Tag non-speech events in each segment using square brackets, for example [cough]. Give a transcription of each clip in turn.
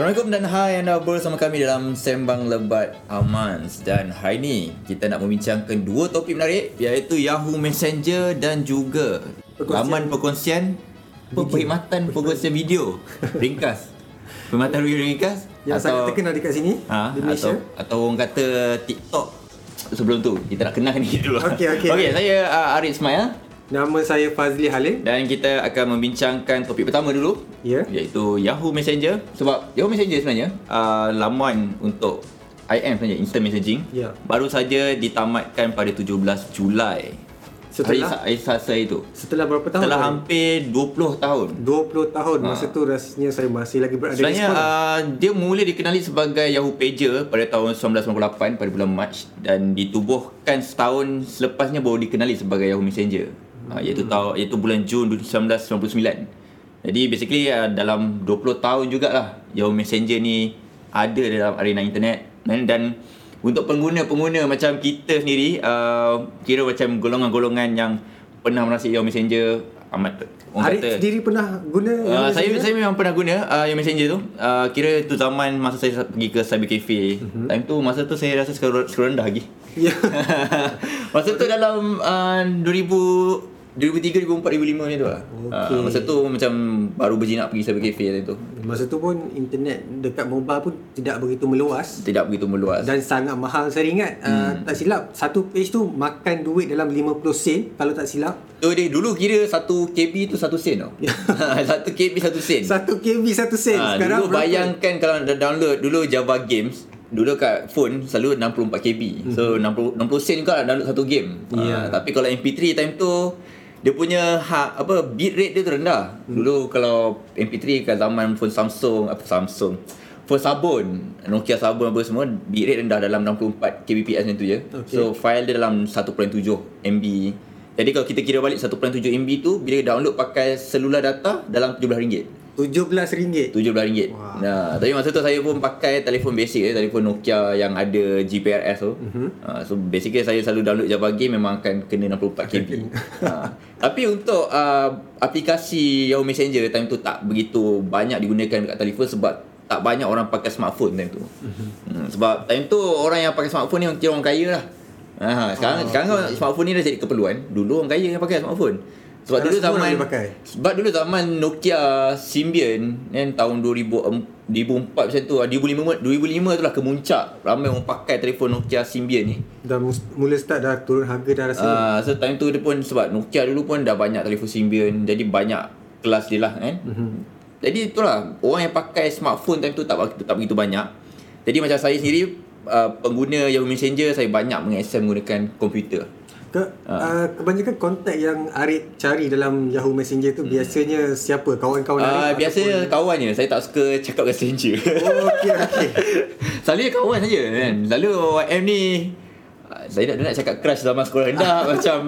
Assalamualaikum dan hai anda bersama kami dalam Sembang Lebat Amans Dan hari ini kita nak membincangkan dua topik menarik Iaitu Yahoo Messenger dan juga Perkongsian- Laman perkongsian Perkhidmatan perkongsian. Video. Ringkas. Perkhidmatan video ringkas Yang sangat terkenal dekat sini ha, Di Malaysia. atau, atau orang kata TikTok. Sebelum tu kita nak kenalkan diri dulu. Okey, okey. [laughs] okay saya uh, Arif Ismail Nama saya Fazli Halim. Dan kita akan membincangkan topik pertama dulu Ya. iaitu Yahoo Messenger. Sebab Yahoo Messenger sebenarnya uh, laman untuk IM sebenarnya instant messaging Ya. baru saja ditamatkan pada 17 Julai. Setelah hari Selasa itu. Setelah berapa tahun setelah hampir 20 tahun. 20 tahun. Masa tu rasanya saya masih lagi berada di Sebenarnya sekolah. uh, dia mula dikenali sebagai Yahoo Pager pada tahun 1998 pada bulan Mac dan ditubuhkan setahun selepasnya baru dikenali sebagai Yahoo Messenger uh, iaitu tahun iaitu bulan Jun 1999. Jadi basically uh, dalam 20 tahun jugalah Yahoo Messenger ni ada dalam arena internet dan, dan untuk pengguna-pengguna macam kita sendiri uh, kira macam golongan-golongan yang pernah merasai Yahoo Messenger amat orang Arif kata sendiri pernah guna Uh, yang saya Messenger? saya memang pernah guna uh, yang messenger tu. Uh, kira tu zaman masa saya pergi ke cyber cafe. Uh-huh. Time tu masa tu saya rasa skor rendah lagi. Ya [laughs] masa tu dalam uh, 2000 2003 2004 2005 ni tu lah. Okey. Uh, masa tu macam baru berjinak pergi cyber cafe time tu. Masa tu pun internet dekat mobile pun tidak begitu meluas Tidak begitu meluas. dan sangat mahal saya ingat hmm. uh, tak silap satu page tu makan duit dalam 50 sen kalau tak silap Tu dia dulu kira 1 KB tu 1 sen tau. 1 KB 1 sen. 1 KB 1 sen Ah, sekarang dulu berapa? bayangkan kalau dah download dulu Java Games dulu kat phone selalu 64 KB. So 60 60 sen juga lah download satu game. Ya. Ah, tapi kalau MP3 time tu dia punya ha, apa bit rate dia tu rendah. Dulu kalau MP3 kat zaman phone Samsung apa Samsung Phone Sabun, Nokia Sabun apa semua bit rate rendah dalam 64 kbps macam tu je. Okey. So file dia dalam 1.7 MB. Jadi kalau kita kira balik 1.7 MB tu bila download pakai selular data dalam RM17. RM17 RM17. Wah. Nah, tapi masa tu saya pun pakai telefon basic eh, telefon Nokia yang ada GPRS tu. Mhm. Uh-huh. Uh, so basically saya selalu download Java game memang akan kena 64 KB. uh, tapi untuk uh, aplikasi Yahoo Messenger time tu tak begitu banyak digunakan dekat telefon sebab tak banyak orang pakai smartphone time tu. Mhm. Hmm, sebab time tu orang yang pakai smartphone ni kira orang kaya lah. Ha, sekarang oh, sekarang okay. smartphone ni dah jadi keperluan. Dulu orang kaya yang pakai smartphone. Sebab Sekarang dulu zaman sebab dulu zaman Nokia Symbian kan tahun 2000 2004 macam tu 2005 2005 tu lah kemuncak ramai orang pakai telefon Nokia Symbian ni. Dah mula start dah turun harga dah rasa Ah uh, so time tu dia pun sebab Nokia dulu pun dah banyak telefon Symbian jadi banyak kelas dia lah kan. Mm-hmm. Jadi itulah orang yang pakai smartphone time tu tak tak begitu banyak. Jadi macam saya sendiri uh, pengguna Yahoo Messenger saya banyak mengakses menggunakan komputer. Ke, uh, kebanyakan kontak yang Arif cari dalam Yahoo Messenger tu biasanya siapa? Kawan-kawan Uh, Arif biasanya kawan je. Saya tak suka cakap dengan stranger. Oh, okey okey. [laughs] Selalunya kawan saja kan. Lalu YM ni ah, saya nak nak cakap crush zaman sekolah rendah [laughs] macam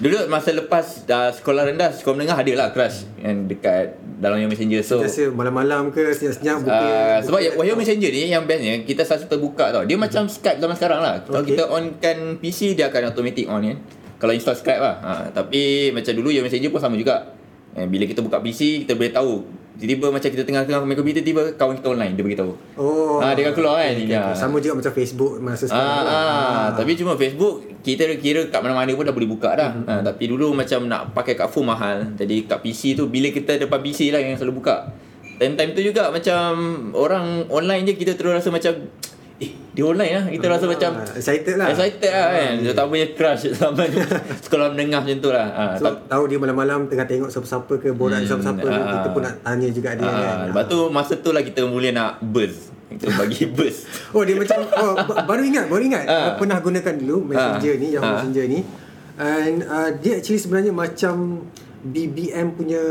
dulu masa lepas dah sekolah rendah sekolah menengah ada lah crush yang dekat dalam yang messenger so Biasa malam-malam ke senyap-senyap buka, Uh, sebab buka Wahyu Messenger ni yang bestnya kita selalu terbuka tau. Dia macam Skype zaman sekarang lah. Kalau Okay. kita onkan PC dia akan automatic on kan. Kalau install Skype lah. Ha, tapi macam dulu Yahoo Messenger pun sama juga. Eh, bila kita buka PC kita boleh tahu. Tiba-tiba macam kita tengah-tengah main komputer tiba kawan kita online dia beritahu. Oh. Ah, dia akan keluar kan. okey, okey, Ya. Sama juga macam Facebook masa sekarang. Ah, lah. ah, tapi cuma Facebook kita kira kat mana-mana pun dah boleh buka dah. Mhm. Ha, tapi dulu macam nak pakai kat phone mahal. Jadi kat PC tu bila kita depan PC lah yang selalu buka. Time time tu juga macam orang online je kita terus rasa macam eh dia online lah. Kita rasa Ah, macam excited lah. excited lah kan. Dia tak punya crush [laughs] zaman sekolah menengah macam tu lah. Ha, So, tahu dia malam-malam tengah tengok siapa-siapa ke borak Hmm, siapa-siapa ah. kita pun nak tanya juga dia kan. ha, lepas tu masa tu lah kita mula nak buzz. Kita bagi [laughs] buzz. Oh dia macam oh, ba- baru ingat baru ingat Ah. uh, pernah gunakan dulu Messenger Ah. ni Yahoo Ah. Messenger ni and uh, dia actually sebenarnya macam BBM punya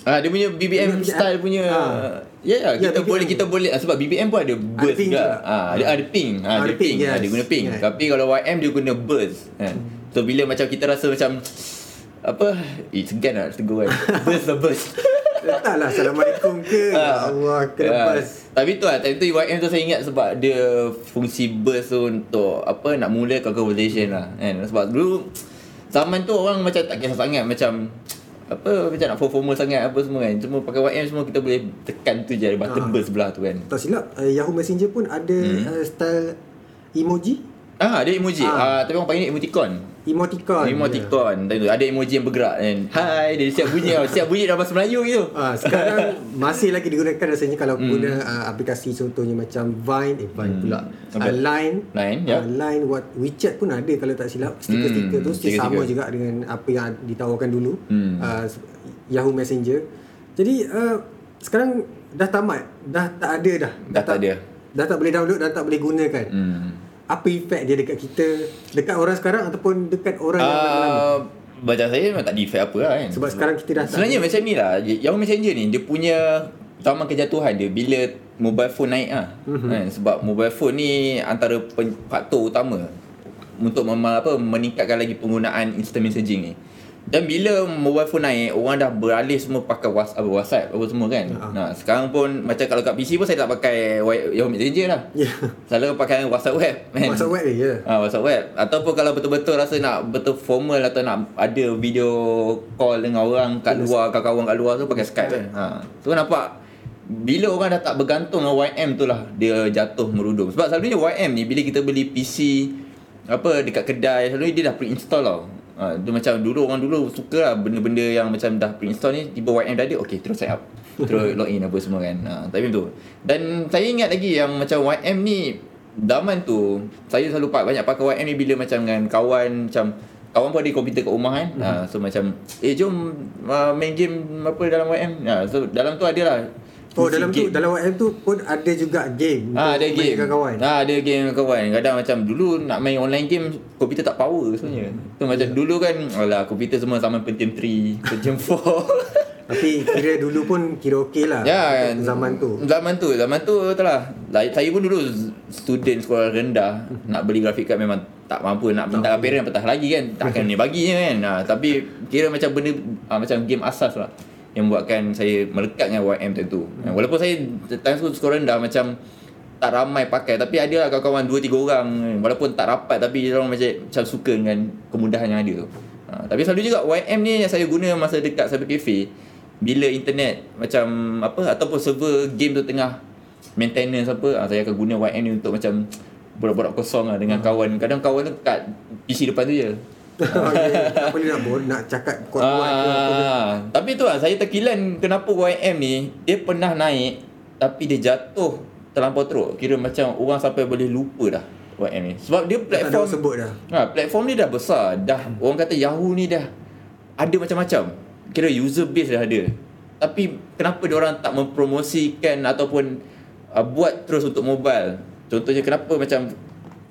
Ah dia punya BBM BBM. style punya Ah. Ya yeah, Ya, kita BBM. boleh kita boleh ah, sebab BBM pun ada burst pink juga. juga. Ah ada ada ping. Ah Ah, dia ada ping, ping. Ah yes. dia guna ping. Yeah. Tapi kalau YM dia guna burst kan. So bila macam kita rasa macam apa eh segan lah tegur kan. [laughs] burst lah burst. Letaklah Assalamualaikum ke Ya Allah Ah, Kelepas Tapi tu lah Time tu YM tu saya ingat Sebab dia Fungsi burst tu Untuk Apa Nak mulakan conversation lah kan? Sebab dulu Zaman tu orang macam Tak kisah sangat Macam apa macam nak formal sangat apa semua kan. Cuma pakai YM semua kita boleh tekan tu je button Ah. bar sebelah tu kan. Tak silap uh, Yahoo Messenger pun ada hmm. uh, style emoji, Ah, ada emoji. Ah. Ah, tapi orang panggil ni emoticon. Emoticon. Emoticon. Tu ada emoji yang bergerak kan. Hai, dia siap bunyi tau. Siap bunyi dalam bahasa Melayu gitu. Ah, sekarang masih lagi digunakan rasanya kalau Hmm. guna uh, aplikasi contohnya macam Vine, eh Vine pula. Apa? Uh, Line, Line, ya. uh, Line what WeChat pun ada kalau tak silap. Stiker-stiker Hmm, tu stiker sama stiker-stiker. juga dengan apa yang ditawarkan dulu. Hmm. Uh, Yahoo Messenger. Jadi uh, sekarang dah tamat, dah tak ada dah. Dah tak ada. Dah tak boleh download, dah tak boleh gunakan. Hmm. Apa efek dia dekat kita, dekat orang sekarang ataupun dekat orang yang dah lama? Uh, baca saya memang tak ada efek apa lah kan. Sebab sekarang kita dah tak Sebenarnya macam ni lah Yahoo Messenger ni Dia punya Zaman kejatuhan dia Bila mobile phone naik lah Mhm. mm-hmm. kan? Sebab mobile phone ni Antara pen, faktor utama Untuk mem, apa, meningkatkan lagi penggunaan instant messaging ni dan bila mobile phone naik Orang dah beralih semua pakai WhatsApp, WhatsApp apa semua kan Ha. Nah sekarang pun Macam kalau kat PC pun saya tak pakai Yahoo Messenger lah Ya. Selalu pakai WhatsApp web kan? WhatsApp web ni ya. Ah, WhatsApp web Ataupun kalau betul-betul rasa nak betul formal Atau nak ada video call dengan orang kat luar Kawan-kawan kat luar tu pakai Skype kan ha. So nampak Bila orang dah tak bergantung dengan YM tu lah Dia jatuh merudum Sebab selalunya YM ni Bila kita beli PC Apa dekat kedai Selalunya dia dah pre-install tau ha, Dia macam dulu orang dulu suka lah Benda-benda yang macam dah pre-install ni Tiba YM dah ada Okay terus sign up. [laughs] Terus login apa semua kan. Ha, Tapi tu Dan saya ingat lagi yang macam YM ni Zaman tu Saya selalu pak, banyak pakai YM ni Bila macam dengan kawan Macam Kawan pun ada komputer kat rumah kan. Mhm. ha, So macam Eh jom uh, main game Apa dalam YM ha, So dalam tu ada lah Oh fungsi dalam tu game. dalam WhatsApp tu pun ada juga game Ah, ada game. mainkan kawan. Ah, ada game dengan kawan. Kadang macam dulu nak main online game komputer tak power sebenarnya. Tu macam dulu kan alah komputer semua zaman Pentium 3, Pentium 4. Tapi kira dulu pun kira okey lah ya, untuk zaman tu. Zaman tu, zaman tu betul lah. Saya pun dulu student sekolah rendah nak beli grafik card memang tak mampu nak minta parent petah lagi kan. Takkan ni baginya kan. Ha, tapi kira macam benda ha, macam game asas lah yang buatkan saya melekat dengan YM tentu. Ha, walaupun saya time tu sekolah rendah macam tak ramai pakai tapi ada lah kawan-kawan 2 3 orang walaupun tak rapat tapi dia orang macam macam suka dengan kemudahan yang ada tu. Ha, tapi selalu juga YM ni yang saya guna masa dekat cyber cafe bila internet macam apa ataupun server game tu tengah maintenance apa ha, saya akan guna YM ni untuk macam borak-borak kosong lah dengan kawan kadang kawan tu kat PC depan tu je. Tak boleh nak board, nak cakap kuat-kuat ke. Ah, tapi tu lah saya terkilan kenapa YM ni dia pernah naik tapi dia jatuh terlampau teruk. Kira macam orang sampai boleh lupa dah YM ni. Sebab dia ada platform orang sebut dah. Ha, platform ni dah besar. Dah orang kata Yahoo ni dah ada macam-macam. Kira user base dah ada. Tapi kenapa dia orang tak mempromosikan ataupun uh, buat terus untuk mobile? Contohnya kenapa macam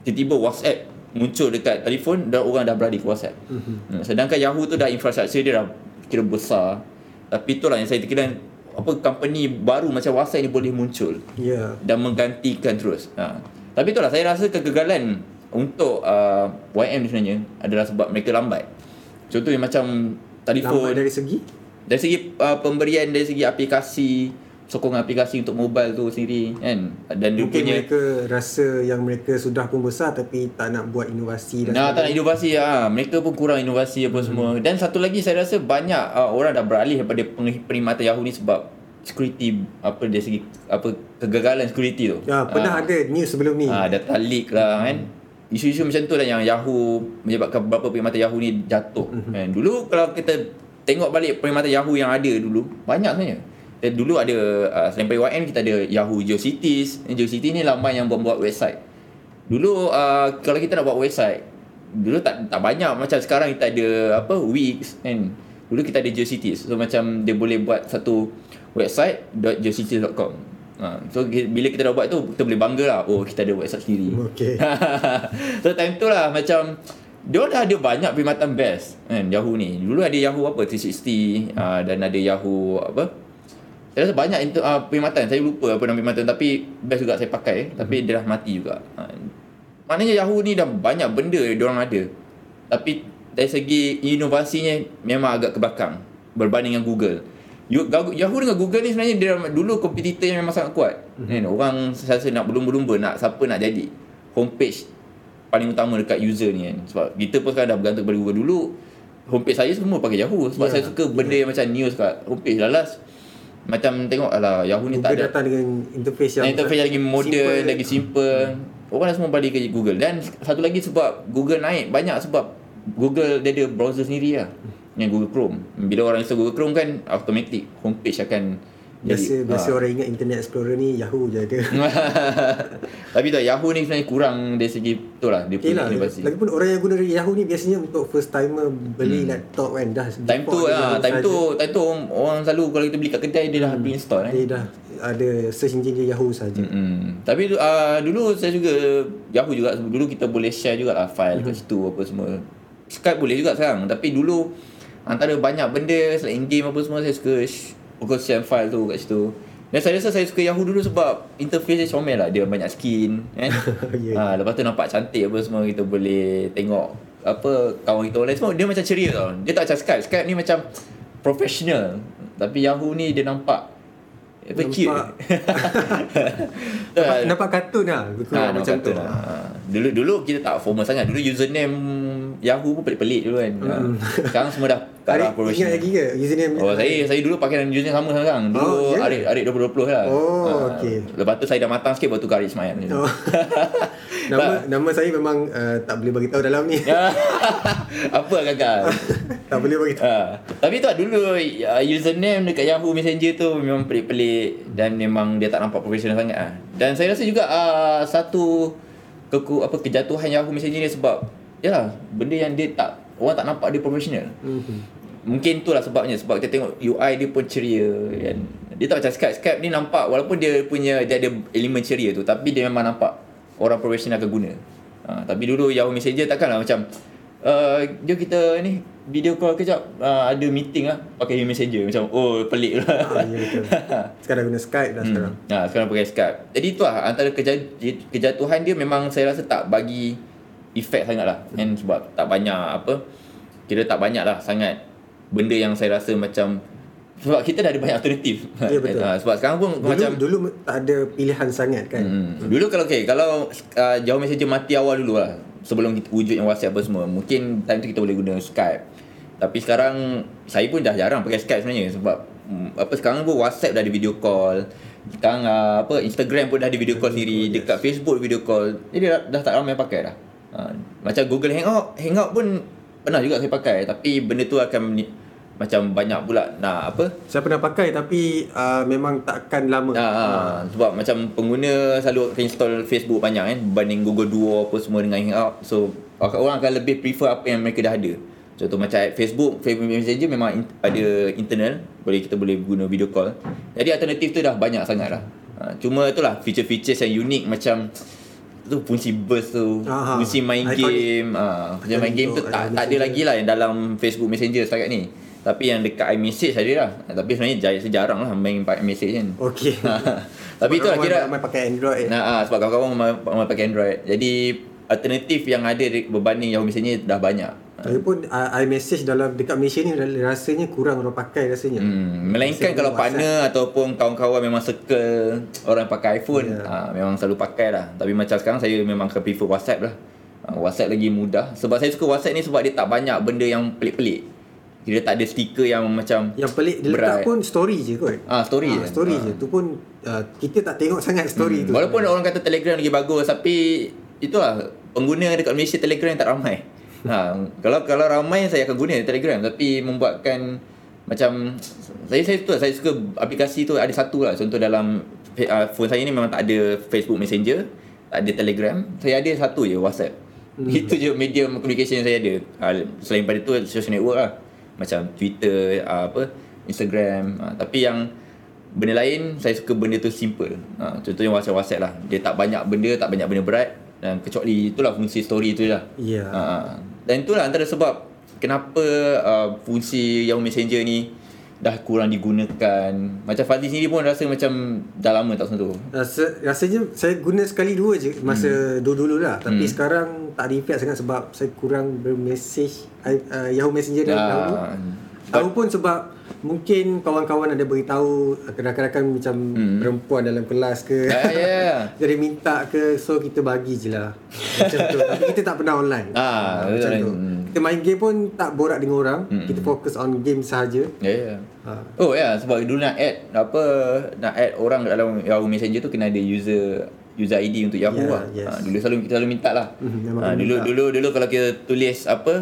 tiba-tiba WhatsApp muncul dekat telefon dan orang dah beralih ke WhatsApp. Mhm. Hmm. Sedangkan Yahoo tu dah infrastruktur dia dah kira besar. Tapi itulah yang saya terkira apa company baru macam WhatsApp ni boleh muncul Ya. dan menggantikan terus. Ha. Tapi itulah saya rasa kegagalan untuk uh, YM ni sebenarnya adalah sebab mereka lambat. Contohnya macam telefon Lambat dari segi dari segi uh, pemberian dari segi aplikasi sokongan aplikasi untuk mobile tu sendiri kan dan Mungkin punya mereka rasa yang mereka sudah pun besar tapi tak nak buat inovasi dan Nah, tak nak inovasi ah. Mereka pun kurang inovasi apa hmm. semua. Dan satu lagi saya rasa banyak uh, orang dah beralih daripada perkhidmatan Yahoo ni sebab security apa dari segi apa kegagalan security tu. Ya, pernah Ah. ada news sebelum ni. Ah, data leak lah kan. Isu-isu macam tu lah yang Yahoo menyebabkan beberapa perkhidmatan Yahoo ni jatuh. Mhm. Kan. Dulu kalau kita tengok balik perkhidmatan Yahoo yang ada dulu, banyak sebenarnya. Dan dulu ada uh, selain YM kita ada Yahoo GeoCities. GeoCities ni laman yang buat-buat website. Dulu uh, kalau kita nak buat website, dulu tak tak banyak macam sekarang kita ada apa Wix kan. Dulu kita ada GeoCities. So macam dia boleh buat satu website .geocities.com. Ha, so bila kita dah buat tu kita boleh bangga lah oh kita ada website sendiri. Okey. [laughs] so time tu lah macam dia dah ada banyak perkhidmatan best kan Yahoo ni. Dulu ada Yahoo apa 360 uh, dan ada Yahoo apa saya rasa banyak itu uh, perkhidmatan. Saya lupa apa nama perkhidmatan tapi best juga saya pakai tapi dia dah mati juga. Ha, maknanya Yahoo ni dah banyak benda dia orang ada. Tapi dari segi inovasinya memang agak ke belakang berbanding dengan Google. Yahoo dengan Google ni sebenarnya dia dulu kompetitor yang memang sangat kuat. Kan orang saya rasa nak berlumba-lumba nak siapa nak jadi homepage paling utama dekat user ni kan. Sebab kita pun sekarang dah bergantung kepada Google dulu homepage saya semua pakai Yahoo sebab Ya, saya suka benda yang macam news kat homepage lalas macam tengok alah Yahoo ni tak Google ada. datang dengan interface yang interface yang lagi moden simple. lagi simple. Orang dah semua balik ke Google. Dan satu lagi sebab Google naik banyak sebab Google dia ada browser sendiri lah. Yang Google Chrome. Bila orang install Google Chrome kan automatic homepage akan Biasa, biasa ah. orang ingat Internet Explorer ni Yahoo je ada. [laughs] Tapi tak Yahoo ni sebenarnya kurang dari segi tu lah dia Okay punya lah. inovasi. Lagipun orang yang guna Yahoo ni biasanya untuk first timer beli laptop kan dah. Hmm. Time tu lah, Yahoo time tu, time tu orang selalu kalau kita beli kat kedai dia dah pre-install eh. Dia dah ada search engine dia Yahoo saja. Hmm. Tapi uh, dulu saya juga Yahoo juga dulu kita boleh share jugalah file kat situ apa semua. Skype boleh juga sekarang tapi dulu antara banyak benda selain game apa semua saya suka pukul share file tu kat situ. Dan saya rasa saya suka Yahoo dulu sebab interface dia comel lah. Dia banyak skin kan. [laughs] Ya. ha, lepas tu nampak cantik apa semua kita boleh tengok apa kawan kita lain semua dia macam ceria tau. Dia tak macam Skype. Skype ni macam professional. Tapi Yahoo ni dia nampak apa cute. [laughs] Nampak, nampak kartun lah. Betul Ha, macam tu. Lah. Ha. Dulu dulu kita tak formal sangat. Dulu username Yahoo pun pelik-pelik dulu kan. Ha. Sekarang semua dah [laughs] ke Arif, ingat lagi ke username? Oh saya saya dulu pakai username sama sekarang. Dulu Oh, ya? Arif Arif 2020 lah. Oh, Ha. okey. Lepas tu saya dah matang sikit baru tukar Arif Ismail. Oh. [laughs] nama nama saya memang uh, tak boleh bagi tahu dalam ni. [laughs] Apa gagal? tak boleh bagi tahu. ha. Tapi tu lah dulu uh, username dekat Yahoo Messenger tu memang pelik-pelik dan memang dia tak nampak profesional sangat ah. Dan saya rasa juga uh, satu keku apa kejatuhan Yahoo Messenger ni sebab yalah benda yang dia tak orang tak nampak dia profesional. Mhm. Mungkin itulah sebabnya sebab kita tengok UI dia pun ceria kan. Dia tak macam Skype. Skype ni nampak walaupun dia punya dia ada elemen ceria tu tapi dia memang nampak orang profesional akan guna. Ha, tapi dulu Yahoo Messenger takkanlah macam uh, jom kita ni video call kejap uh, ada meeting lah pakai Yahoo Messenger macam oh pelik lah. Ah, ya betul. [laughs] Sekarang guna Skype dah sekarang. Hmm. Ha, sekarang pakai Skype. Jadi tu lah antara keja- kejatuhan dia memang saya rasa tak bagi efek sangat lah. Kan sebab tak banyak apa. Kira tak banyak lah sangat benda yang saya rasa macam sebab kita dah ada banyak alternatif. Ya, betul. Ha, [laughs] sebab sekarang pun Dulu, macam dulu ada pilihan sangat kan. Hmm. Dulu kalau okay, kalau uh, jauh messenger mati awal dulu lah sebelum kita wujud yang WhatsApp apa semua. Mungkin time tu kita boleh guna Skype. Tapi sekarang saya pun dah jarang pakai Skype sebenarnya sebab mm, apa sekarang pun WhatsApp dah ada video call. Sekarang uh, apa Instagram pun dah ada video call sendiri, dekat Facebook video call. Jadi dah, dah tak ramai pakai dah. Uh, macam Google Hangout, Hangout pun pernah juga saya pakai tapi benda tu akan macam banyak pula. Nak apa? Saya pernah pakai tapi uh, memang takkan lama. Ha, ha. Sebab macam pengguna selalu akan install Facebook banyak kan? Berbanding Google Duo apa semua dengan Hangout. So orang akan lebih prefer apa yang mereka dah ada. Contoh macam Facebook, Facebook Messenger memang in, ada internal. Boleh Kita boleh guna video call. Jadi alternatif tu dah banyak sangat lah. Ha, Cuma itulah feature-features yang unik macam tu fungsi burst tu Aha. fungsi main Iconic. game ah fungsi main game tu tak, ada tak ada lagi lah yang dalam Facebook Messenger setakat ni tapi yang dekat iMessage ada lah tapi sebenarnya jaya sejarang lah main pakai iMessage kan Okey. [laughs] tapi tu lah kira ramai pakai Android. Nah, ah, sebab kawan-kawan ramai, ramai pakai Android. Jadi alternatif yang ada di- berbanding Yahoo Messenger dah banyak. Lagipun uh, iMessage dalam dekat Malaysia ni rasanya kurang orang pakai rasanya. Hmm, melainkan Messenger kalau WhatsApp. partner ataupun kawan-kawan memang circle orang pakai iPhone, Ya. yeah. memang selalu pakai lah. Tapi macam sekarang saya memang akan prefer WhatsApp lah. Ah, WhatsApp lagi mudah. Sebab saya suka WhatsApp ni sebab dia tak banyak benda yang pelik-pelik. Dia tak ada stiker yang macam Yang pelik dia letak Berat. pun story je kot. Ah, story je. story Ah. je. Tu pun uh, kita tak tengok sangat story tu. Hmm. Walaupun orang kata Telegram lagi bagus tapi itulah pengguna dekat Malaysia Telegram tak ramai. Ha, kalau kalau ramai saya akan guna Telegram tapi membuatkan macam saya saya tu saya suka aplikasi tu ada satu lah contoh dalam uh, phone saya ni memang tak ada Facebook Messenger, tak ada Telegram, saya ada satu je WhatsApp. Hmm. Itu je medium communication yang saya ada. Ha, selain pada tu social network lah. Macam Twitter, uh, apa Instagram, ha, tapi yang Benda lain saya suka benda tu simple. Ha, contohnya WhatsApp WhatsApp lah. Dia tak banyak benda, tak banyak benda berat dan kecuali itulah fungsi story tu lah. Ya. Ha, dan itulah antara sebab kenapa uh, fungsi Yahoo Messenger ni dah kurang digunakan. Macam Fadli sendiri pun rasa macam dah lama tak sentuh. Rasa, rasanya saya guna sekali dua je masa Hmm. dulu-dulu lah. Tapi sekarang tak ada effect sangat sebab saya kurang bermesej uh, Yahoo Messenger dan dahulu. Ah, Tahu pun sebab mungkin kawan-kawan ada beritahu rakan-rakan macam Hmm. perempuan dalam kelas ke. Ah, ya. [laughs] Jadi minta ke so kita bagi je lah. Macam tu. Tapi kita tak pernah online. Ah, macam betul. tu. Hmm. kita main game pun tak borak dengan orang. Hmm. Kita fokus on game sahaja. Ya, ya. Ha. Oh ya, sebab dulu nak add apa nak add orang dalam Yahoo Messenger tu kena ada user user ID untuk Yahoo Yeah, lah. yes. Ha, dulu selalu kita selalu minta lah. Memang Ha, dulu minta. dulu dulu kalau kita tulis apa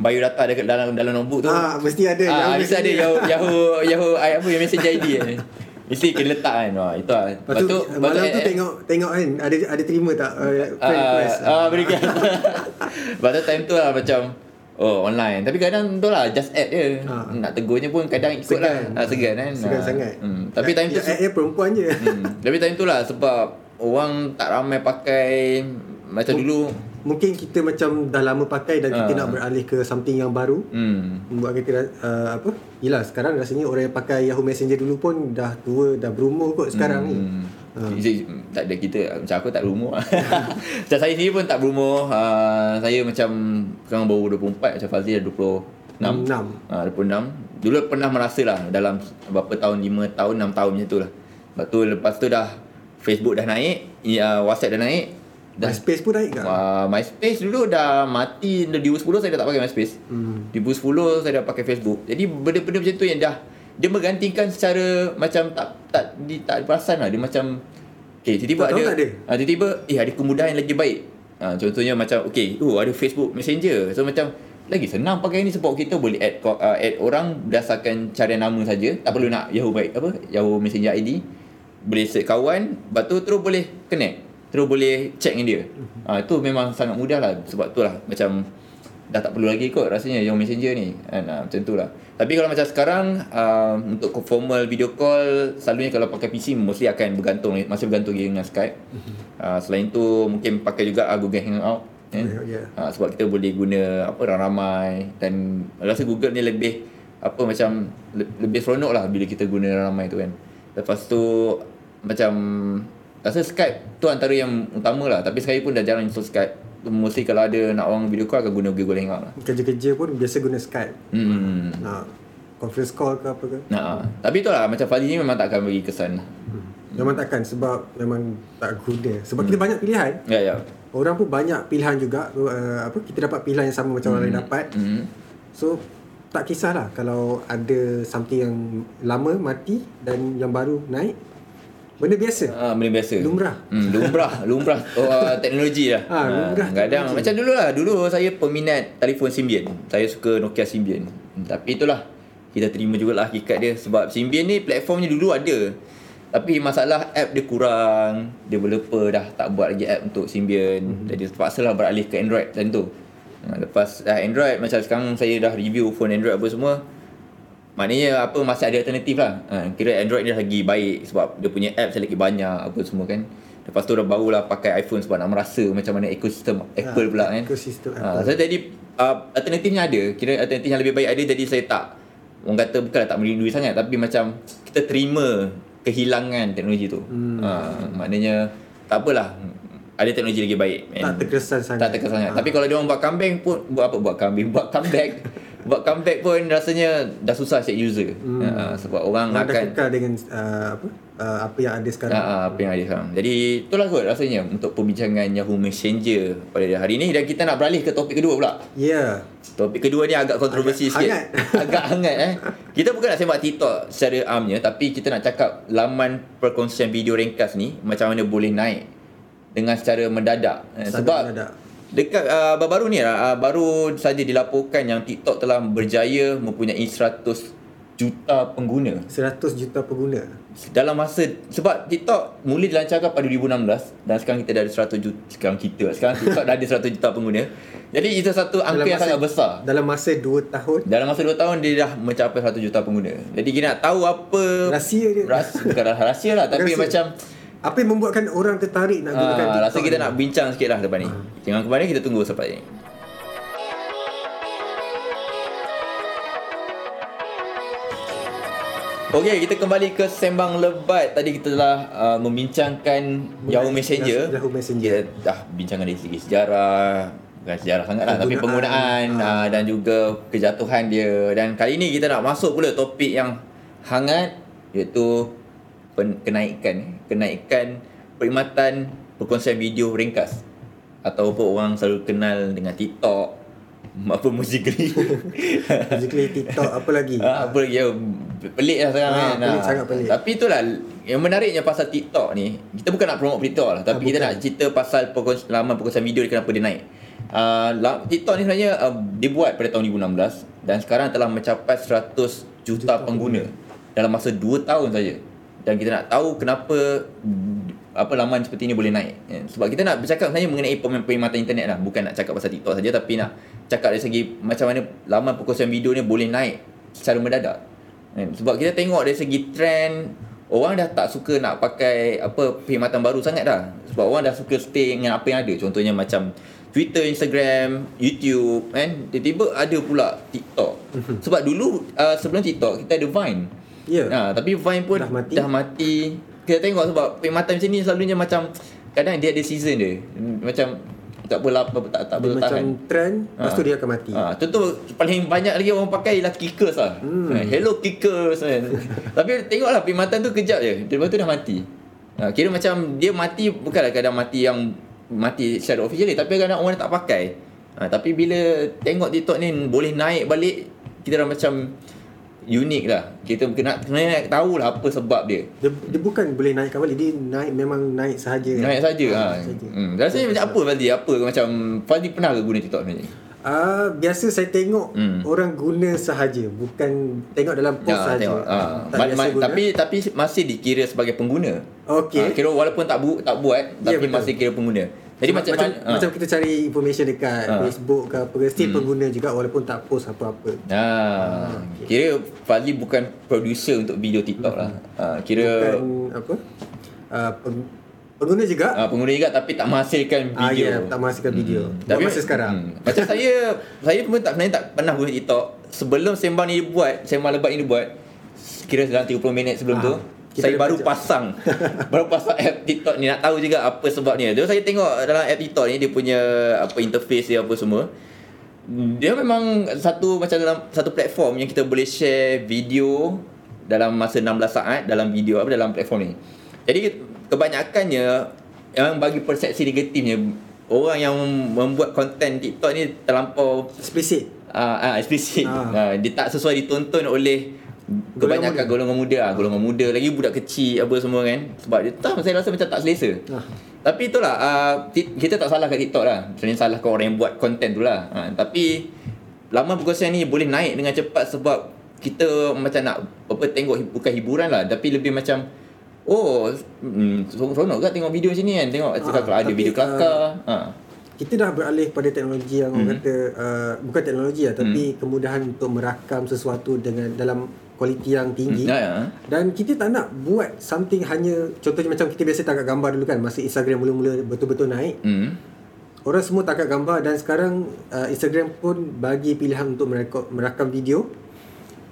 biodata dekat dalam dalam notebook tu. Ah, mesti ada Ah, Yahoo mesti ada. [laughs] Yahoo Yahoo Yahoo apa yang Messenger ID kan. Mesti kena letak kan. Wah, itu lah. Lepas tu, malam tu tengok tengok kan ada ada terima tak uh, friend Ah, request. ah, berikan. [laughs] Lepas tu time tu lah macam Oh online Tapi kadang tu lah Just add je Ha. Nak tegurnya pun Kadang ikut lah Segan. ah, Segan kan Segan Ah. sangat. hmm. Tapi time tu ya, ya, perempuan je. hmm. Tapi time tu lah Sebab Orang tak ramai pakai Macam dulu Mungkin kita macam dah lama pakai dan kita Ah. nak beralih ke something yang baru. hmm. Membuat kita uh, apa? Yelah sekarang rasanya orang yang pakai Yahoo Messenger dulu pun dah tua, dah berumur kot sekarang ni. Hmm. Ha. Is it- Tak ada kita Macam aku tak berumur [laughs] Macam saya sendiri pun tak berumur uh, Saya macam Sekarang baru 24 Macam Fazli dah 26 Enam. uh, 26 Dulu pernah merasa lah Dalam berapa tahun 5 tahun 6 tahun macam tu lah Lepas tu Lepas tu dah Facebook dah naik uh, Whatsapp dah naik dah, MySpace pun naik ke? uh, MySpace dulu dah mati Di 2010 saya dah tak pakai MySpace Hmm. di 2010 saya dah pakai Facebook. Jadi benda-benda macam tu yang dah dia menggantikan secara macam tak tak di, tak perasan lah. Dia macam okay, tiba-tiba Tak ada tak ada? ah tiba-tiba eh ada kemudahan yang lagi baik. Ah contohnya macam okay, oh ada Facebook Messenger. So macam lagi senang pakai ni sebab kita boleh add uh, add orang berdasarkan cara nama saja. Tak perlu nak Yahoo baik apa Yahoo Messenger ID. Boleh search kawan, lepas tu terus boleh connect. Terus boleh check dengan dia. Ah itu memang sangat mudah lah sebab tu lah. Macam dah tak perlu lagi kot rasanya yang messenger ni. Kan uh, macam tu lah. Tapi kalau macam sekarang uh, untuk formal video call selalunya kalau pakai PC mostly akan bergantung masih bergantung dengan Skype. Uh, selain tu mungkin pakai juga uh, Google Hangout kan? Ya, ya. uh, sebab kita boleh guna apa ramai dan rasa Google ni lebih apa macam le- lebih seronok lah bila kita guna ramai tu kan. Lepas tu macam rasa Skype tu antara yang utama lah tapi sekali pun dah jarang install Skype mesti kalau ada nak orang video call akan guna Google Hangout lah Kerja-kerja pun biasa guna Skype. hmm Nak conference call ke apa ke. Nah, tapi itulah macam Fadli ni memang tak akan bagi kesan. Hmm. Memang takkan sebab memang tak guna. Sebab kita banyak pilihan. Ya ya. Orang pun banyak pilihan juga uh, apa kita dapat pilihan yang sama macam orang lain dapat. Hmm. So tak kisahlah kalau ada something yang lama mati dan yang baru naik. Benda biasa. Ah, benda biasa. Lumrah. Hmm, lumrah, lumrah oh, uh, teknologi lah. Ah, lumrah kadang teknologi. macam dulu lah. Dulu saya peminat telefon Symbian. Saya suka Nokia Symbian. Hmm, tapi itulah kita terima jugalah hakikat dia sebab Symbian ni platformnya dulu ada. Tapi masalah app dia kurang. Developer dah tak buat lagi app untuk Symbian. Mhm. Jadi terpaksa lah beralih ke Android macam tu. Ha, lepas dah Android macam sekarang saya dah review phone Android apa semua. Maknanya apa masih ada alternatif lah. Ha, kira Android ni lagi baik sebab dia punya apps lagi banyak apa semua kan. Lepas tu dah barulah pakai iPhone sebab nak merasa macam mana ekosistem Apple pula kan. ekosistem Ha, Apple. so jadi uh, alternatifnya ada. Kira alternatif yang lebih baik ada jadi saya tak orang kata bukanlah tak merindui sangat tapi macam kita terima kehilangan teknologi tu. Hmm. Ha, maknanya tak apalah. Ada teknologi lagi baik. Tak terkesan sangat. Tak terkesan sangat. Tapi kalau dia orang buat comeback pun buat apa buat kambing, buat comeback. [laughs] buat comeback pun rasanya dah susah set user. Hmm. Uh, sebab orang dah akan kekal dengan uh, apa uh, apa yang ada sekarang. uh, apa yang ada sekarang. Jadi itulah kot rasanya untuk perbincangan Yahoo Messenger pada hari ini dan kita nak beralih ke topik kedua pula. Ya. Yeah. Topik kedua ni agak kontroversi Agak sikit. hangat. [laughs] agak hangat eh. Kita bukan nak sembang TikTok secara amnya tapi kita nak cakap laman perkongsian video ringkas ni macam mana boleh naik dengan secara mendadak. Eh, Sebab mendadak. Dekat uh, baru-baru ni uh, baru saja dilaporkan yang TikTok telah berjaya mempunyai 100 juta pengguna 100 juta pengguna. dalam masa sebab TikTok mula dilancarkan pada 2016 dan sekarang kita dah ada 100 juta sekarang kita sekarang TikTok dah ada 100 juta pengguna. Jadi itu satu angka yang sangat besar. Dalam masa 2 tahun Dalam masa 2 tahun dia dah mencapai 1 juta pengguna. Jadi kita nak tahu apa rahsia dia. rahsia bukan rahsia lah tapi Rahsia. macam Apa yang membuatkan orang tertarik nak gunakan ah, TikTok? rasa kita ni? nak bincang sikit lah depan ni. Jangan kemana kita tunggu selepas ni. Okey, kita kembali ke sembang lebat. Tadi kita telah uh, membincangkan Yahoo Messenger. Yahoo Messenger. Kita dah bincangkan dari segi sejarah, bukan sejarah sangat lah, tapi Penggunaan, uh, dan juga kejatuhan dia. Dan kali ni kita nak masuk pula topik yang hangat iaitu pen- kenaikan kenaikan perkhidmatan perkongsian video ringkas atau apa orang selalu kenal dengan TikTok [laughs] apa musically. [laughs] Basically TikTok apa lagi? Ah, apa lagi ya pelik lah sekarang Ah, kan. pelik, Ah. sangat pelik. Tapi itulah yang menariknya pasal TikTok ni, kita bukan nak promote TikTok lah, tapi Ah, kita bukan. nak cerita pasal perkos, laman perkongsian video ni kenapa dia naik. Uh, TikTok ni sebenarnya uh, dibuat pada tahun 2016 dan sekarang telah mencapai 100 juta, Juta pengguna dalam masa 2 tahun saja. Dan kita nak tahu kenapa mm, apa laman seperti ini boleh naik. Ya, Sebab kita nak bercakap sebenarnya mengenai perkhidmatan internet lah, bukan nak cakap pasal TikTok saja tapi nak cakap dari segi macam mana laman perkongsian video ni boleh naik secara mendadak. Kan? Sebab kita tengok dari segi trend Orang dah tak suka nak pakai apa perkhidmatan baru sangat dah. Sebab orang dah suka stay dengan apa yang ada. Contohnya macam Twitter, Instagram, YouTube kan. Tiba-tiba ada pula TikTok. Sebab dulu uh, sebelum TikTok kita ada Vine. Ya. Ha, tapi Vine pun Dah mati. dah mati. Kita tengok sebab perkhidmatan macam ni selalunya macam kadang dia ada season dia. Macam tak apa tak tak Dia boleh macam tahan. trend, lepas Ah. tu dia akan mati. Ha, tentu paling banyak lagi orang pakai ialah kickers lah. Hmm. Hmm. Hello kickers kan. [laughs] Tapi tengoklah perkhidmatan tu kejap je. Lepas tu dah mati. Ha, kira macam dia mati bukanlah kadang mati yang mati secara officially tapi kadang orang tak pakai. Ha, tapi bila tengok TikTok ni boleh naik balik kita dah macam unik lah. Kita kena kena tahu lah apa sebab dia. Dia, dia bukan boleh naikkan balik, dia naik memang naik sahaja. Naik saja. Ha. Naik sahaja. Hmm. Rasanya macam apa Fazli? Apa macam Fazli pernah ke guna TikTok ni? Ah, biasa saya tengok Hmm. orang guna sahaja, bukan tengok dalam post Ya, sahaja. tengok. Ha. Tak Ma- ma- guna. tapi tapi masih dikira sebagai pengguna. Okey. Ha, kira walaupun tak bu- tak buat Ya, tapi betul. masih kira pengguna. Jadi macam macam, mana- macam kita cari information dekat Ha. Facebook ke apa still Hmm. pengguna juga walaupun tak post apa-apa. Ha, kira Fazli bukan producer untuk video TikTok lah. Ha, kira Bukan apa? Uh, peng, pengguna juga. ha, pengguna juga tapi tak menghasilkan Ah, video. ya, tak menghasilkan video. Buat Tapi masa sekarang. Hmm. Macam saya saya pun tak sebenarnya tak pernah guna TikTok. Sebelum sembang ni dibuat, sembang lebat ni dibuat, kira dalam 30 minit sebelum Ah, tu, kita saya baru baca. pasang. [laughs] baru pasang app TikTok ni nak tahu juga apa sebabnya. Terus saya tengok dalam app TikTok ni dia punya apa interface dia apa semua. Dia memang satu macam dalam satu platform yang kita boleh share video dalam masa 16 saat dalam video apa dalam platform ni. Jadi kebanyakannya yang bagi persepsi negatifnya orang yang membuat konten TikTok ni terlampau Explicit. ah uh, uh, eksplisit. Ah. Uh, dia tak sesuai ditonton oleh kebanyakan golongan muda ah golongan muda lagi budak kecil apa semua kan sebab dia tak saya rasa macam tak selesa. Ah. Tapi itulah uh, ti- kita tak salah kat TikTok lah. Sebenarnya salah kat orang yang buat konten tu lah. Ha, tapi laman perkongsian ni boleh naik dengan cepat sebab kita macam nak apa tengok bukan hiburan lah tapi lebih macam oh hmm, seronok ke tengok video sini kan tengok Ah, kalau ada video kelakar ha. Kita dah beralih pada teknologi yang orang Hmm. kata uh, bukan teknologi lah tapi kemudahan untuk merakam sesuatu dengan dalam kualiti yang tinggi. Ya, ya. Dan kita tak nak buat something hanya contohnya macam kita biasa tangkap gambar dulu kan masa Instagram mula-mula betul-betul naik. Hmm. Orang semua tangkap gambar dan sekarang uh, Instagram pun bagi pilihan untuk merekod, merakam video.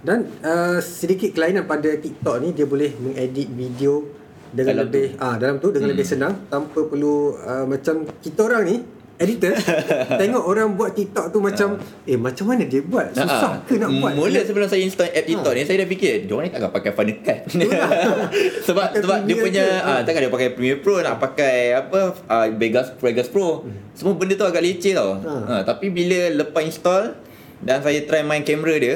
Dan uh, sedikit kelainan pada TikTok ni dia boleh mengedit video dengan Dalam lebih ah dalam tu dengan lebih senang tanpa perlu uh, macam kita orang ni editor [laughs] tengok orang buat TikTok tu macam eh macam mana dia buat? Susah Ah, ke nak buat? Mula Dia- sebelum saya install app TikTok ni Saya dah fikir Diorang ni takkan pakai Final Cut. [laughs] Sebab Pakai sebab dia punya ah, Takkan dia pakai Premiere Pro Nak pakai apa ah, Vegas, Vegas Pro. Semua benda tu agak leceh tau. Ah. ah, Tapi bila lepas install Dan saya try main kamera dia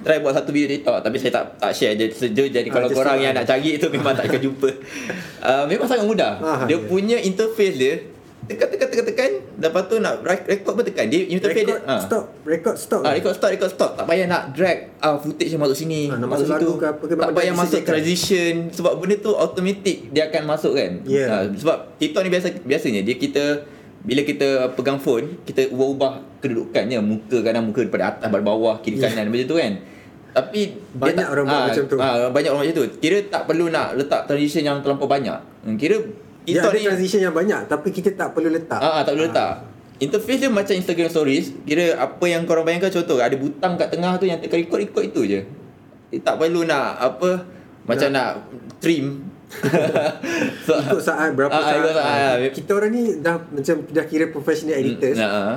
Try buat satu video TikTok Tapi saya tak tak share. Je Seja jadi Ah, kalau korang yang nak cari tu Memang tak akan jumpa. [laughs] Ah, Memang sangat mudah. Ah, Dia ya. punya interface dia Tekan tekan tekan tekan Lepas tu nak record pun tekan Dia interface record dia ah. stop record stop Ah, record stop, record stop. Tak payah nak drag ah, footage yang masuk sini. Nak masuk situ. ke apa ke, tak payah masuk transition. Sebab benda tu automatic dia akan masuk kan. Ya. Ah, sebab TikTok ni biasa biasanya dia kita bila kita pegang phone, kita ubah-ubah kedudukannya. Muka kadang muka daripada atas, daripada bawah, kiri kanan macam tu kan. Tapi Banyak dia tak, orang buat ah, macam tu. Ah, banyak orang macam tu. Kira tak perlu nak letak transition yang terlampau banyak. Hmm, Kira dia ada transition yang banyak tapi kita tak perlu letak Ah, ah tak perlu letak. Interface dia macam Instagram stories. Kira apa yang korang bayangkan contoh ada butang kat tengah tu yang tekan record ikut itu je. Eh, tak perlu nak apa macam nak, trim. so, [laughs] ikut saat berapa Ah, saat, saat. Ah, kita orang ni dah macam dah kira professional editors Nah, ah.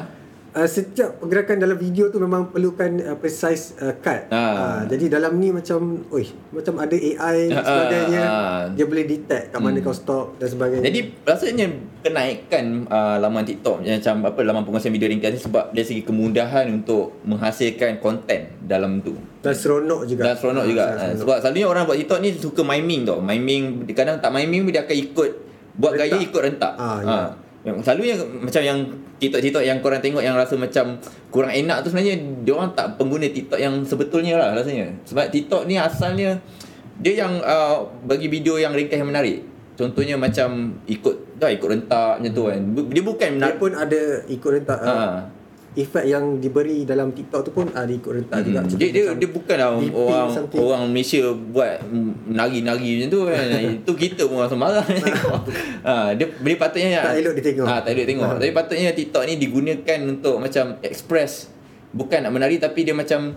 Uh, setiap pergerakan dalam video tu memang perlukan uh, precise uh, cut. Ah. Uh, jadi dalam ni macam, oi, macam ada AI dan Ah, sebagainya. ah. Dia boleh detect kat mana kau stop dan sebagainya. Jadi rasanya kenaikan uh, laman TikTok macam apa laman penguasaan video ringkas ni sebab dari segi kemudahan untuk menghasilkan konten dalam tu. dan seronok juga. Dan seronok Ah, juga. Ha, seronok. sebab selalunya orang buat TikTok ni suka miming tau. Miming kadang tak miming dia akan ikut buat Rentak. gaya ikut rentak. Ah, ha. Yang Selalunya macam yang TikTok-TikTok yang korang tengok yang rasa macam kurang enak tu sebenarnya dia orang tak pengguna TikTok yang sebetulnya lah rasanya. Sebab TikTok ni asalnya dia yang uh, bagi video yang ringkas yang menarik. Contohnya macam ikut dah ikut rentak macam tu kan. Dia bukan dia nak pun ada ikut rentak. Uh, ha. Efek yang diberi dalam TikTok tu pun ada ikut rentak juga. Hmm. Macam Dia dia dia bukanlah DP orang something. orang Malaysia buat nari-nari macam tu kan. [laughs] Itu kita pun sembarang tengok. ha, dia dia patutnya Tak elok ditengok. Ha, tak elok tengok. Tapi patutnya TikTok ni digunakan untuk macam express bukan nak menari tapi dia macam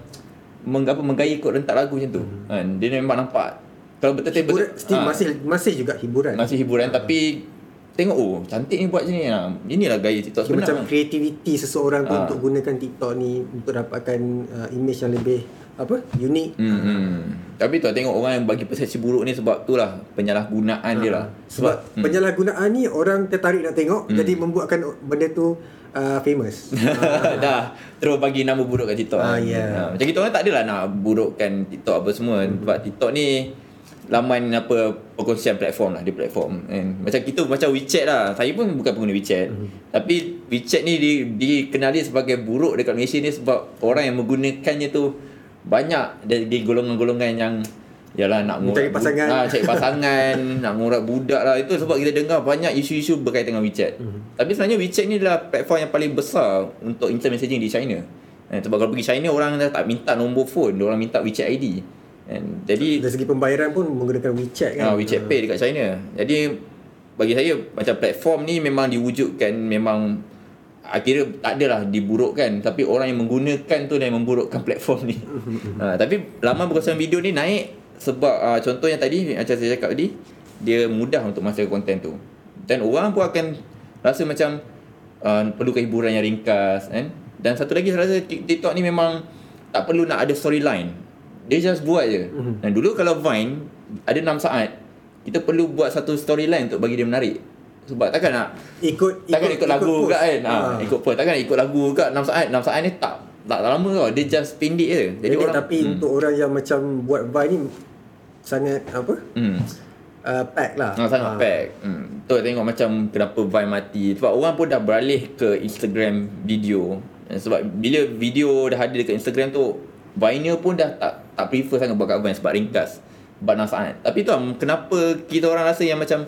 menggapa menggaya ikut rentak lagu macam tu. Kan dia memang nampak kalau betul-betul hiburan, betul, still ha, masih masih juga hiburan. masih hiburan tapi tengok oh cantik ni buat macam ni. Ha, inilah gaya TikTok Dia macam kreativiti seseorang tu Ah. untuk gunakan TikTok ni untuk dapatkan uh, image yang lebih apa unik. Hmm, hmm. Tapi tu tengok orang yang bagi persepsi buruk ni sebab tu lah penyalahgunaan dia lah. Sebab hmm. penyalahgunaan ni orang tertarik nak tengok Hmm. jadi membuatkan benda tu uh, famous. [laughs] dah terus bagi nama buruk kat TikTok. Ah, ya. Ha, macam kita orang tak adalah nak burukkan TikTok apa semua Hmm. sebab TikTok ni laman apa perkongsian platform lah dia platform kan. Macam kita macam WeChat lah. Saya pun bukan pengguna WeChat. Hmm. Tapi WeChat ni di, dikenali sebagai buruk dekat Malaysia ni sebab orang yang menggunakannya tu banyak dari golongan-golongan yang Yalah nak Mencari ngurat pasangan. Bu- ha, cari pasangan, [laughs] nak ngurat budak lah. Itu sebab kita dengar banyak isu-isu berkaitan dengan WeChat. Mhm. Tapi sebenarnya WeChat ni adalah platform yang paling besar untuk instant messaging di China. Eh, sebab kalau pergi China orang dah tak minta nombor phone, orang minta WeChat ID. And jadi Dari segi pembayaran pun menggunakan WeChat kan. ha, WeChat Pay dekat China. Jadi bagi saya macam platform ni memang diwujudkan memang akhirnya tak adalah diburukkan tapi orang yang menggunakan tu yang memburukkan [laughs] platform ni. ha, [laughs] tapi laman perkongsian video ni naik sebab uh, contoh yang tadi macam saya cakap tadi dia mudah untuk menghasilkan konten tu. Dan orang pun akan rasa macam uh, perlukan hiburan yang ringkas kan. Dan satu lagi saya rasa TikTok ni memang tak perlu nak ada storyline. Dia just buat je. Mhm. Dan dulu kalau Vine ada 6 saat, kita perlu buat satu storyline untuk bagi dia menarik. Sebab takkan nak ikut takkan ikut, lagu post. juga kan. Ha, Ah. ikut apa? Takkan ikut lagu juga 6 saat. 6 saat ni tak tak lama tau. Dia just pendek je. Jadi, Jadi orang tapi hmm. untuk orang yang macam buat Vine ni sangat apa? hmm. Uh, pack lah. Ah, sangat Ah. pack. Hmm. Tu tengok macam kenapa Vine mati. Sebab orang pun dah beralih ke Instagram video. Sebab bila video dah ada dekat Instagram tu, Viner pun dah tak tak prefer sangat buat kat Vine sebab ringkas. Sebab 6 saat. Tapi tu lah, kenapa kita orang rasa yang macam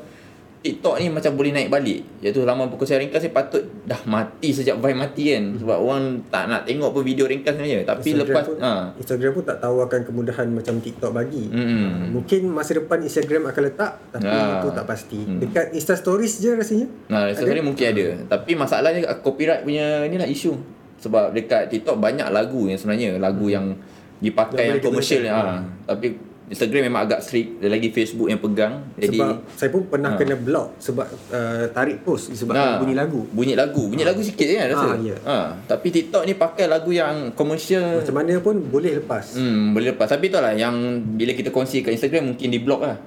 TikTok ni macam boleh naik balik. Iaitu laman perkongsian ringkas ni patut dah mati sejak Vine mati kan. Sebab orang tak nak tengok pun video ringkas sebenarnya. Tapi Instagram lepas pun, ha. Instagram pun tak tawarkan kemudahan macam TikTok bagi. Hmm. Mungkin masa depan Instagram akan letak tapi Ah. itu tak pasti. Hmm. Dekat Insta Stories je rasanya. Nah, sebenarnya mungkin ada. Tapi masalahnya copyright punya ni lah isu. Sebab dekat TikTok banyak lagu yang sebenarnya lagu yang dipakai Yang komersial. Ha. Tapi Instagram memang agak strict. Ada lagi Facebook yang pegang. Jadi sebab saya pun pernah Ah. kena block sebab uh, tarik post sebab Nah, bunyi lagu. Bunyi lagu. Bunyi lagu sikit je kan rasa. ya. Ha. Tapi TikTok ni pakai lagu yang komersial. Macam mana pun boleh lepas. Hmm, boleh lepas. Tapi tu lah yang bila kita kongsi kat Instagram mungkin di block lah.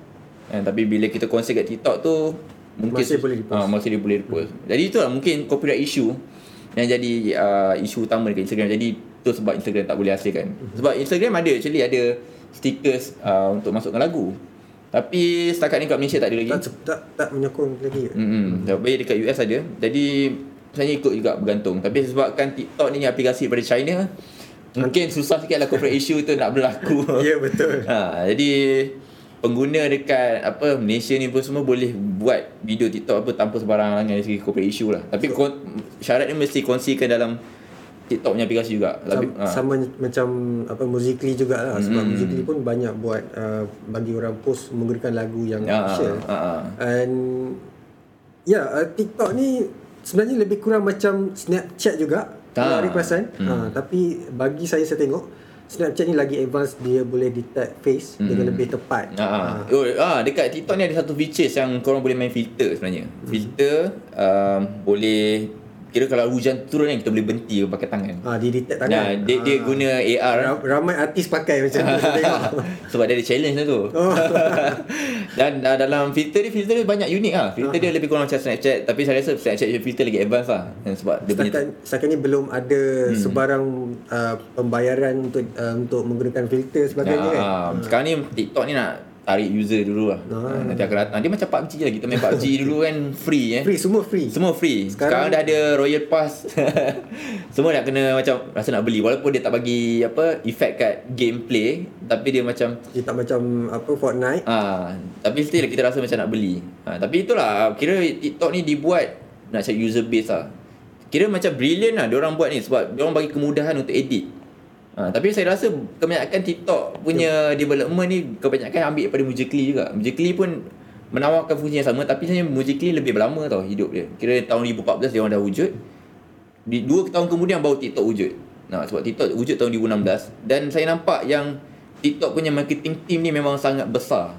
Eh, tapi bila kita kongsi kat TikTok tu mungkin Masih boleh di-post. Ah, masih dia boleh repost. Jadi itulah mungkin copyright issue yang jadi uh, isu utama dekat Instagram. Jadi tu sebab Instagram tak boleh hasilkan. Sebab Instagram ada actually ada stickers uh, untuk masukkan lagu. Tapi setakat ni kat Malaysia tak ada lagi. Tak, tak tak menyokong lagi. Hmm, tapi dekat US ada. Jadi saya ikut juga bergantung. Tapi sebabkan TikTok ni aplikasi daripada China, mungkin susah sikit lah corporate issue tu nak berlaku. [laughs] Ya betul. Ha, jadi pengguna dekat apa Malaysia ni pun semua boleh buat video TikTok apa tanpa sebarang halangan dari segi corporate issue lah. Tapi kon, syarat ni mesti kongsikan dalam TikTok punya aplikasi juga. Sama, sama macam apa Musically jugalah sebab Hmm. Musically pun banyak buat uh, bagi orang post menggunakan lagu yang ha, official. ha, ha. And ya uh, TikTok ni sebenarnya lebih kurang macam Snapchat juga. Kalau Ah. Arif perasan. Hmm. Ha, tapi bagi saya saya tengok Snapchat ni lagi advance dia boleh detect face Hmm. dengan lebih tepat. Ha, ha. Oh, ah, dekat TikTok ni ada satu features yang korang boleh main filter sebenarnya. Filter um, boleh kira kalau hujan turun kan kita boleh berhenti pakai tangan. Ah, dia detect tangan. Nah, dia dia Ah. guna AR Ra- ramai artis pakai macam tu [laughs] sebab dia ada challenge lah tu. Oh. [laughs] Dan uh, dalam filter dia filter dia banyak unik lah. Filter dia lebih kurang macam Snapchat tapi saya rasa Snapchat filter lagi advance lah. Dan sebab dia punya Setakat, setakat ni belum ada hmm. sebarang uh, pembayaran untuk uh, untuk menggunakan filter sebagainya kan. Ah, Sekarang ni TikTok ni nak tarik user dulu lah. Ah. Nanti akan datang. Dia macam PUBG lah. Kita main PUBG [laughs] dulu kan free eh. Free semua free. Semua free. Sekarang, Sekarang- dah ada Royal Pass. [laughs] Semua nak kena macam rasa nak beli walaupun dia tak bagi apa effect kat gameplay tapi dia macam Dia tak macam apa Fortnite. ah tapi still kita rasa macam nak beli. Ah tapi itulah kira TikTok ni dibuat nak cari user base lah. Kira macam brilliant lah orang buat ni sebab orang bagi kemudahan untuk edit. Ha, tapi saya rasa kebanyakan TikTok punya development ni kebanyakan ambil daripada Mujikli juga. Mujikli pun menawarkan fungsi yang sama tapi sebenarnya Mujikli lebih berlama tau hidup dia. Kira tahun 2014 dia orang dah wujud. Di dua tahun kemudian baru TikTok wujud. Nah, sebab TikTok wujud tahun 2016 dan saya nampak yang TikTok punya marketing team ni memang sangat besar.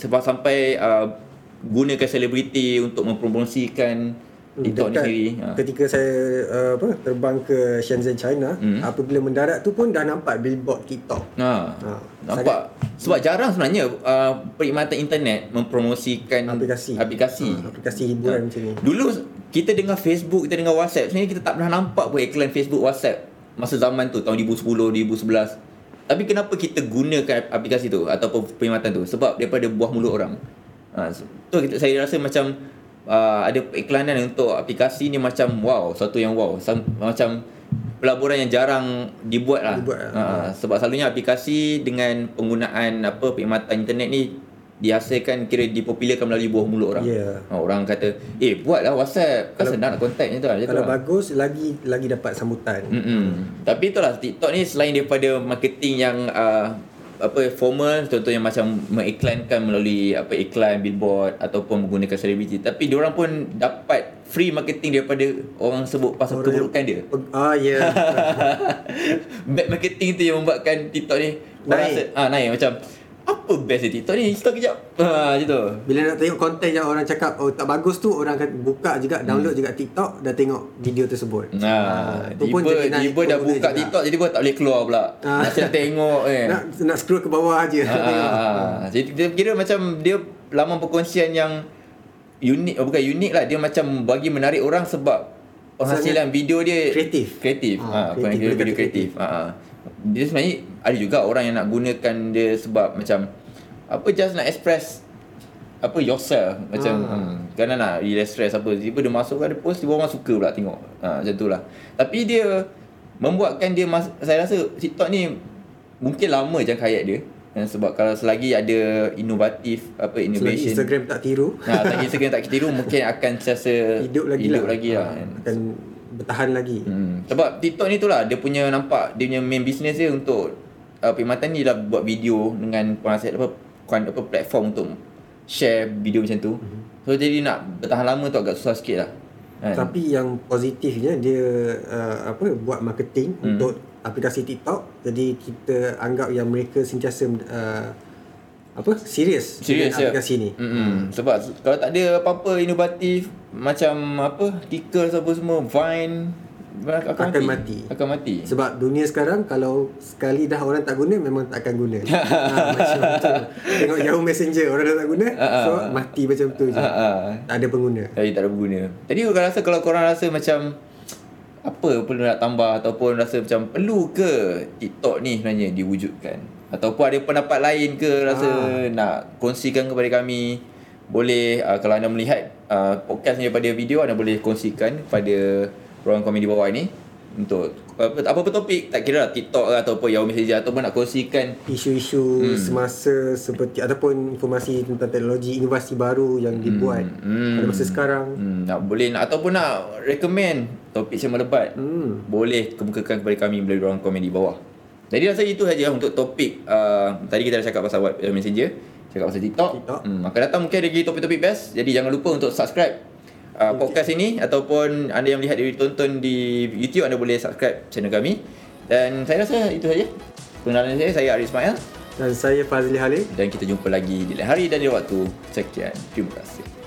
Sebab sampai uh, gunakan selebriti untuk mempromosikan TikTok ni Dekat sendiri. Ha. Ketika saya uh, apa terbang ke Shenzhen China, Hmm. apabila mendarat tu pun dah nampak billboard TikTok. Ha. Ha, Nampak sebab jarang sebenarnya uh, perkhidmatan internet mempromosikan Aplikasi. aplikasi. Ha, aplikasi hiburan macam ni. Dulu kita dengar Facebook, kita dengar WhatsApp. Sebenarnya kita tak pernah nampak pun iklan Facebook, WhatsApp masa zaman tu tahun 2010, 2011. Tapi kenapa kita gunakan aplikasi tu ataupun perkhidmatan tu? Sebab daripada buah mulut orang. Ha, tu saya rasa macam uh, ada iklanan untuk aplikasi ni macam wow, satu yang wow. Sam, macam pelaburan yang jarang dibuat lah. Dibuat lah. Ha, sebab selalunya aplikasi dengan penggunaan apa perkhidmatan internet ni dihasilkan kira dipopularkan melalui buah mulut orang. Ya. Ha, orang kata, "Eh, buatlah WhatsApp. Kan senang nak contact je tu." Macam tu Kalau lah. bagus lagi lagi dapat sambutan. Mm-mm. Tapi itulah TikTok ni selain daripada marketing yang uh, apa formal contohnya macam mengiklankan melalui apa iklan billboard ataupun menggunakan selebriti tapi diorang pun dapat free marketing daripada orang sebut pasal Orang keburukan dia. Ah ya. [laughs] Bad marketing tu yang membuatkan TikTok ni orang Naik. rasa ah naik macam apa best dia TikTok ni? Stop kejap. Ha macam tu. Bila nak tengok konten yang orang cakap oh tak bagus tu orang akan buka juga download juga TikTok dan tengok video tersebut. Nah, Ah, tu pun jadi naik tiba dah buka juga. TikTok jadi gua tak boleh keluar pula. Masih nak tengok eh. Nak nak scroll ke bawah aja. Ah, ah. Jadi dia kira macam dia laman perkongsian yang unik oh, bukan unik lah dia macam bagi menarik orang sebab penghasilan video dia kreatif. kreatif Ah, ha, kreatif, kreatif, video kreatif ha, ha. dia sebenarnya ada juga orang yang nak gunakan dia sebab macam apa just nak express apa yourself macam Ah. hmm, kerana nak release stress apa tiba dia masuk ada post tiba orang suka pula tengok ha, macam tu lah tapi dia membuatkan dia mas- saya rasa TikTok ni mungkin lama jangka hayat dia Dan sebab kalau selagi ada inovatif apa Selagi innovation Instagram tak tiru Nah, selagi Instagram tak tiru mungkin akan sentiasa hidup lagi hidup lah. lagi lah. Ah, Akan bertahan lagi. Hmm. Sebab TikTok ni tu lah dia punya nampak dia punya main business dia untuk uh, perkhidmatan ni dah buat video dengan penghasilan apa kuan- apa platform untuk share video macam tu. So jadi nak bertahan lama tu agak susah sikit lah. Kan? Tapi yang positifnya dia uh, apa buat marketing Hmm. untuk aplikasi TikTok. Jadi kita anggap yang mereka sentiasa uh, apa serius Serius ya. dengan aplikasi ni. Mm-mm. Sebab kalau tak ada apa-apa inovatif macam apa Kickers apa semua Vine akan, Akan mati. Akan mati. Sebab dunia sekarang kalau sekali dah orang tak guna memang tak akan guna. ha, [laughs] macam tu. Tengok Yahoo Messenger orang dah tak guna Ah, so ah. mati macam tu je. Ha. Tak ada pengguna. Jadi tak ada berguna. Jadi aku rasa kalau korang rasa macam apa perlu nak tambah ataupun rasa macam perlu ke TikTok ni sebenarnya diwujudkan ataupun ada pendapat lain ke rasa Ah. nak kongsikan kepada kami boleh uh, kalau anda melihat uh, podcast ni daripada video anda boleh kongsikan pada ruang komen di bawah ini untuk apa apa topik tak kira lah TikTok ke ataupun Yahoo Messenger ataupun nak kongsikan Isu-isu Hmm. semasa seperti ataupun informasi tentang teknologi inovasi baru yang dibuat Hmm. pada masa sekarang. hmm, nak boleh nak ataupun nak recommend topik yang melebat Hmm. boleh kemukakan kepada kami melalui ruang komen di bawah. Jadi rasa itu saja untuk topik uh, tadi kita dah cakap pasal web messenger, cakap pasal TikTok. TikTok. Hmm, akan datang mungkin ada lagi topik-topik best. Jadi jangan lupa untuk subscribe uh, podcast ini ataupun anda yang melihat di tonton di YouTube anda boleh subscribe channel kami. Dan saya rasa itu saja. Pengenalan saya saya Arif Ismail Dan saya Fazli Halil. dan kita jumpa lagi di lain hari dan di waktu. Sekian. Terima kasih.